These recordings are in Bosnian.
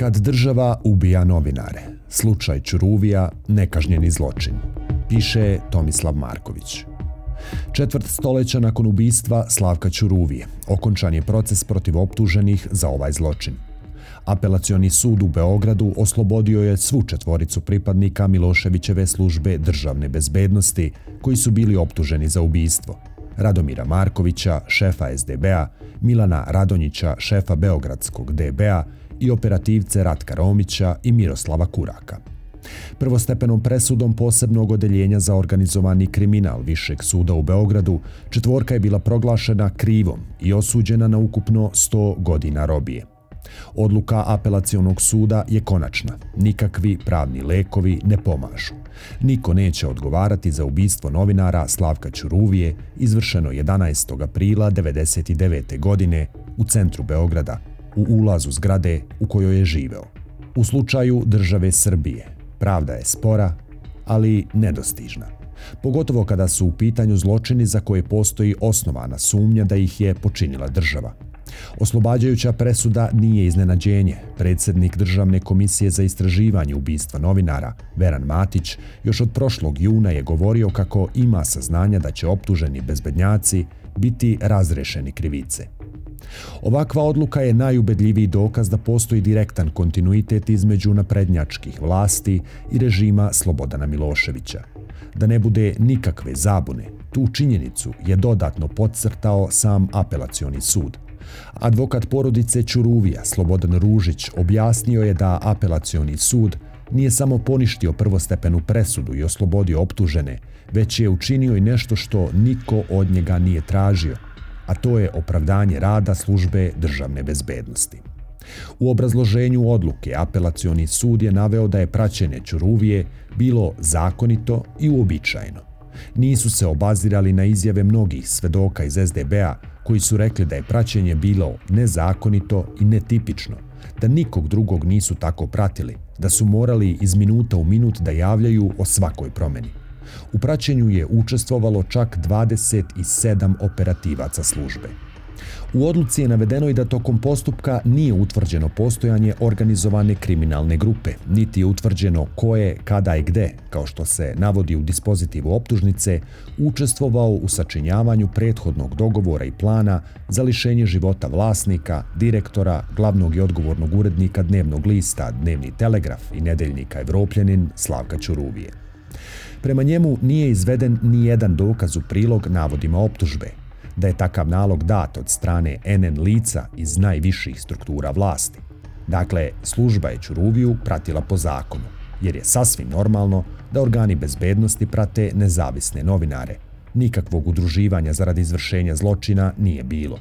Kad država ubija novinare, slučaj Čuruvija, nekažnjeni zločin, piše Tomislav Marković. Četvrt stoleća nakon ubistva Slavka Ćuruvije okončan je proces protiv optuženih za ovaj zločin. Apelacioni sud u Beogradu oslobodio je svu četvoricu pripadnika Miloševićeve službe državne bezbednosti koji su bili optuženi za ubistvo. Radomira Markovića, šefa SDB-a, Milana Radonjića, šefa Beogradskog DB-a i operativce Ratka Romića i Miroslava Kuraka. Prvostepenom presudom posebnog odeljenja za organizovani kriminal Višeg suda u Beogradu, četvorka je bila proglašena krivom i osuđena na ukupno 100 godina robije. Odluka apelacionog suda je konačna. Nikakvi pravni lekovi ne pomažu. Niko neće odgovarati za ubistvo novinara Slavka Ćuruvije, izvršeno 11. aprila 1999. godine u centru Beograda, u ulazu zgrade u kojoj je živeo. U slučaju države Srbije, pravda je spora, ali nedostižna. Pogotovo kada su u pitanju zločini za koje postoji osnovana sumnja da ih je počinila država. Oslobađajuća presuda nije iznenađenje. Predsjednik Državne komisije za istraživanje ubistva novinara, Veran Matić, još od prošlog juna je govorio kako ima saznanja da će optuženi bezbednjaci biti razrešeni krivice. Ovakva odluka je najubedljiviji dokaz da postoji direktan kontinuitet između naprednjačkih vlasti i režima Slobodana Miloševića. Da ne bude nikakve zabune, tu činjenicu je dodatno podcrtao sam apelacioni sud. Advokat porodice Čuruvija, Slobodan Ružić, objasnio je da apelacioni sud nije samo poništio prvostepenu presudu i oslobodio optužene, već je učinio i nešto što niko od njega nije tražio – a to je opravdanje rada službe državne bezbednosti. U obrazloženju odluke apelacioni sud je naveo da je praćenje Ćuruvije bilo zakonito i uobičajeno. Nisu se obazirali na izjave mnogih svedoka iz SDB-a koji su rekli da je praćenje bilo nezakonito i netipično, da nikog drugog nisu tako pratili, da su morali iz minuta u minut da javljaju o svakoj promeni. U praćenju je učestvovalo čak 27 operativaca službe. U odluci je navedeno i da tokom postupka nije utvrđeno postojanje organizovane kriminalne grupe, niti je utvrđeno ko je, kada i gde, kao što se navodi u dispozitivu optužnice, učestvovao u sačinjavanju prethodnog dogovora i plana za lišenje života vlasnika, direktora, glavnog i odgovornog urednika dnevnog lista Dnevni telegraf i nedeljnika Evropljanin Slavka Ćuruvije. Prema njemu nije izveden ni jedan dokaz u prilog navodima optužbe, da je takav nalog dat od strane NN lica iz najviših struktura vlasti. Dakle, služba je Čuruviju pratila po zakonu, jer je sasvim normalno da organi bezbednosti prate nezavisne novinare. Nikakvog udruživanja zarad izvršenja zločina nije bilo.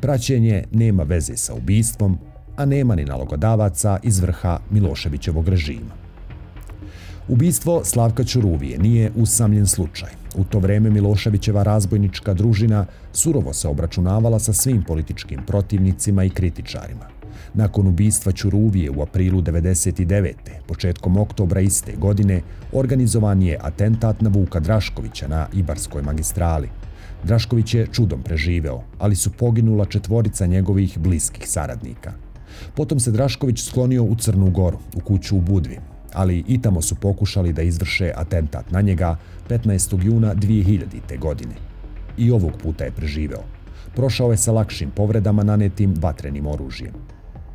Praćenje nema veze sa ubistvom, a nema ni nalogodavaca iz vrha Miloševićevog režima. Ubistvo Slavka Ćuruvije nije usamljen slučaj. U to vreme Miloševićeva razbojnička družina surovo se obračunavala sa svim političkim protivnicima i kritičarima. Nakon ubistva Ćuruvije u aprilu 99. početkom oktobra iste godine organizovan je atentat na Vuka Draškovića na Ibarskoj magistrali. Drašković je čudom preživeo, ali su poginula četvorica njegovih bliskih saradnika. Potom se Drašković sklonio u Crnu Goru, u kuću u Budvi, ali i tamo su pokušali da izvrše atentat na njega 15. juna 2000. godine. I ovog puta je preživeo. Prošao je sa lakšim povredama nanetim vatrenim oružjem.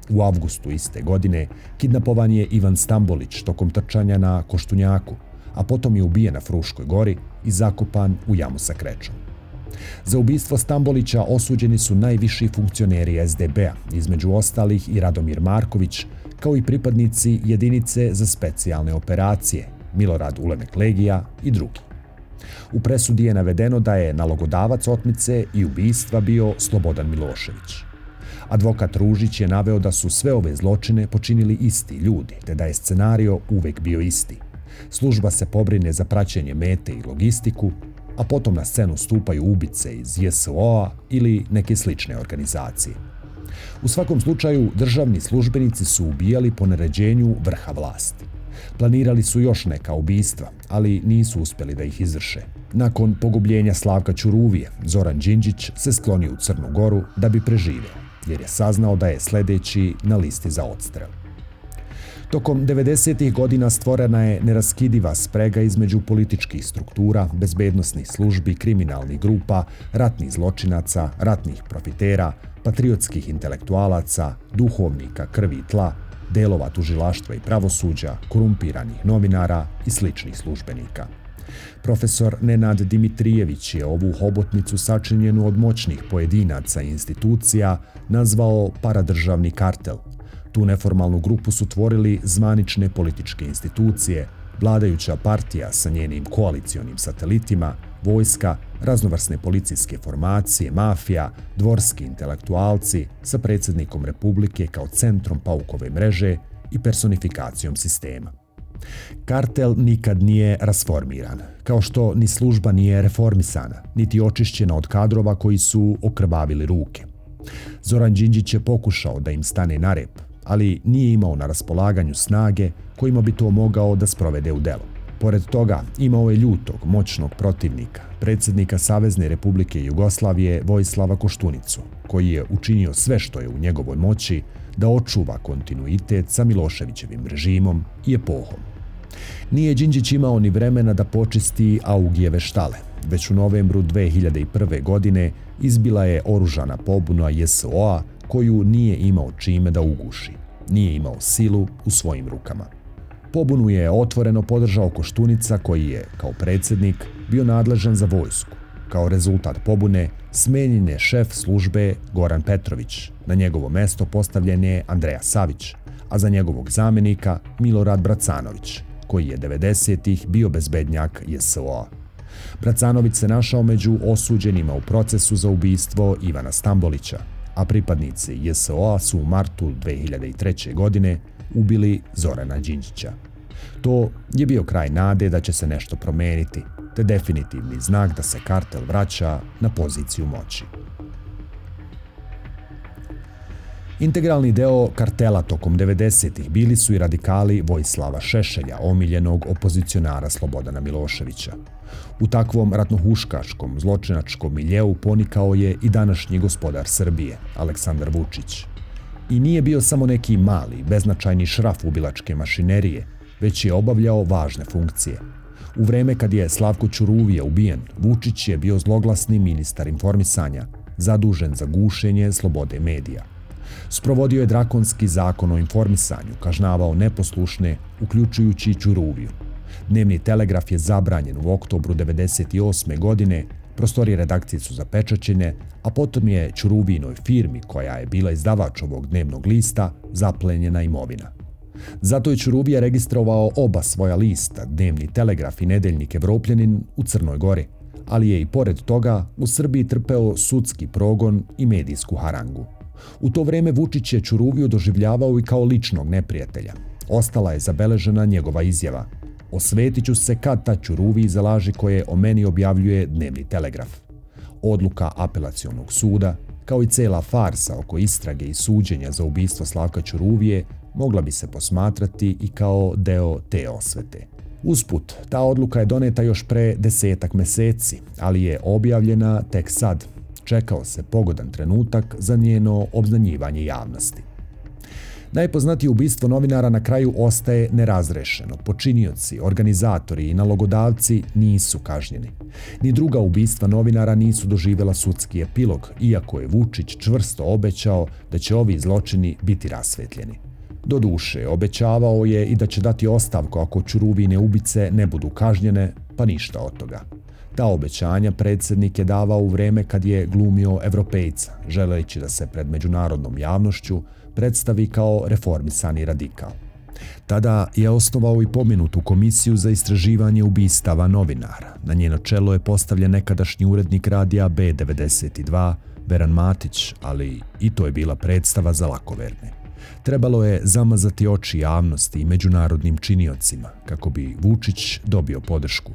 U avgustu iste godine kidnapovan je Ivan Stambolić tokom trčanja na Koštunjaku, a potom je ubijen na Fruškoj gori i zakopan u jamu sa krečom. Za ubistvo Stambolića osuđeni su najviši funkcioneri SDB-a, između ostalih i Radomir Marković, kao i pripadnici jedinice za specijalne operacije, Milorad Ulemek Legija i drugi. U presudi je navedeno da je nalogodavac otmice i ubistva bio Slobodan Milošević. Advokat Ružić je naveo da su sve ove zločine počinili isti ljudi, te da je scenario uvek bio isti. Služba se pobrine za praćenje mete i logistiku, a potom na scenu stupaju ubice iz JSO-a ili neke slične organizacije. U svakom slučaju, državni službenici su ubijali po naređenju vrha vlasti. Planirali su još neka ubistva, ali nisu uspjeli da ih izvrše. Nakon pogubljenja Slavka Ćuruvije, Zoran Đinđić se sklonio u Crnu Goru da bi preživeo, jer je saznao da je sljedeći na listi za odstrel. Tokom 90. godina stvorena je neraskidiva sprega između političkih struktura, bezbednostnih službi, kriminalnih grupa, ratnih zločinaca, ratnih profitera, patriotskih intelektualaca, duhovnika krvi i tla, delova tužilaštva i pravosuđa, korumpiranih novinara i sličnih službenika. Profesor Nenad Dimitrijević je ovu hobotnicu sačinjenu od moćnih pojedinaca i institucija nazvao paradržavni kartel. Tu neformalnu grupu su tvorili zvanične političke institucije, vladajuća partija sa njenim koalicionim satelitima, vojska, raznovrsne policijske formacije, mafija, dvorski intelektualci sa predsjednikom Republike kao centrom paukove mreže i personifikacijom sistema. Kartel nikad nije rasformiran, kao što ni služba nije reformisana, niti očišćena od kadrova koji su okrvavili ruke. Zoran Đinđić je pokušao da im stane na rep, ali nije imao na raspolaganju snage kojima bi to mogao da sprovede u delo. Pored toga, imao je ljutog, moćnog protivnika, predsjednika Savezne republike Jugoslavije Vojislava Koštunicu, koji je učinio sve što je u njegovoj moći da očuva kontinuitet sa Miloševićevim režimom i epohom. Nije Đinđić imao ni vremena da počisti Augijeve štale. Već u novembru 2001. godine izbila je oružana pobuna JSOA, a koju nije imao čime da uguši. Nije imao silu u svojim rukama. Pobunu je otvoreno podržao Koštunica koji je, kao predsjednik, bio nadležan za vojsku. Kao rezultat pobune, smenjen je šef službe Goran Petrović. Na njegovo mesto postavljen je Andreja Savić, a za njegovog zamjenika Milorad Bracanović, koji je 90-ih bio bezbednjak JSO-a. Bracanović se našao među osuđenima u procesu za ubistvo Ivana Stambolića, a pripadnici JSO-a su u martu 2003. godine ubili Zorana Đinđića. To je bio kraj nade da će se nešto promeniti, te definitivni znak da se kartel vraća na poziciju moći. Integralni deo kartela tokom 90-ih bili su i radikali Vojislava Šešelja, omiljenog opozicionara Slobodana Miloševića. U takvom ratnohuškačkom, zločinačkom miljeu ponikao je i današnji gospodar Srbije, Aleksandar Vučić. I nije bio samo neki mali, beznačajni šraf ubilačke mašinerije, već je obavljao važne funkcije. U vreme kad je Slavko Ćuruvije ubijen, Vučić je bio zloglasni ministar informisanja, zadužen za gušenje slobode medija. Sprovodio je drakonski zakon o informisanju, kažnavao neposlušne, uključujući Ćuruviju. Dnevni telegraf je zabranjen u oktobru 1998. godine, prostori redakcije su zapečaćene, a potom je Ćuruvijnoj firmi, koja je bila izdavač ovog dnevnog lista, zaplenjena imovina. Zato je Ćurubija registrovao oba svoja lista, Dnevni telegraf i Nedeljnik Evropljanin, u Crnoj Gori, ali je i pored toga u Srbiji trpeo sudski progon i medijsku harangu. U to vreme Vučić je Ćuruviju doživljavao i kao ličnog neprijatelja. Ostala je zabeležena njegova izjava. Osvetiću se kad ta Ćuruvi zalaži koje o meni objavljuje Dnevni telegraf. Odluka apelacionog suda, kao i cela farsa oko istrage i suđenja za ubistvo Slavka Ćuruvije, mogla bi se posmatrati i kao deo te osvete. Usput, ta odluka je doneta još pre desetak meseci, ali je objavljena tek sad. Čekao se pogodan trenutak za njeno obznanjivanje javnosti. Najpoznatije ubistvo novinara na kraju ostaje nerazrešeno. Počinioci, organizatori i nalogodavci nisu kažnjeni. Ni druga ubistva novinara nisu doživjela sudski epilog, iako je Vučić čvrsto obećao da će ovi zločini biti rasvetljeni. Do duše, obećavao je i da će dati ostavku ako čuruvine ubice ne budu kažnjene, pa ništa od toga. Ta obećanja predsjednik je davao u vreme kad je glumio evropejca, želeći da se pred međunarodnom javnošću predstavi kao reformisani radikal. Tada je osnovao i pominutu komisiju za istraživanje ubistava novinara. Na njeno čelo je postavljen nekadašnji urednik radija B92, Veran Matić, ali i to je bila predstava za lakoverne. Trebalo je zamazati oči javnosti i međunarodnim činiocima kako bi Vučić dobio podršku.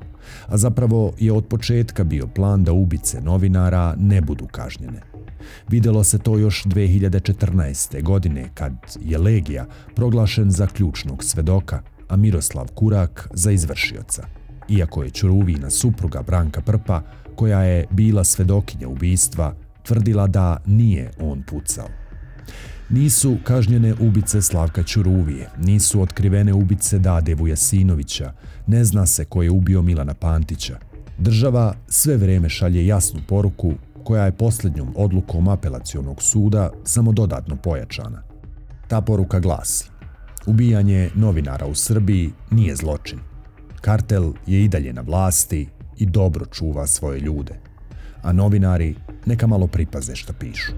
A zapravo je od početka bio plan da ubice novinara ne budu kažnjene. Videlo se to još 2014. godine kad je Legija proglašen za ključnog svedoka, a Miroslav Kurak za izvršioca. Iako je Ćuruvina supruga Branka Prpa, koja je bila svedokinja ubistva, tvrdila da nije on pucao. Nisu kažnjene ubice Slavka Ćuruvije, nisu otkrivene ubice Dade Vujasinovića, ne zna se ko je ubio Milana Pantića. Država sve vreme šalje jasnu poruku koja je posljednjom odlukom apelacionog suda samo dodatno pojačana. Ta poruka glasi Ubijanje novinara u Srbiji nije zločin. Kartel je i dalje na vlasti i dobro čuva svoje ljude. A novinari neka malo pripaze šta pišu.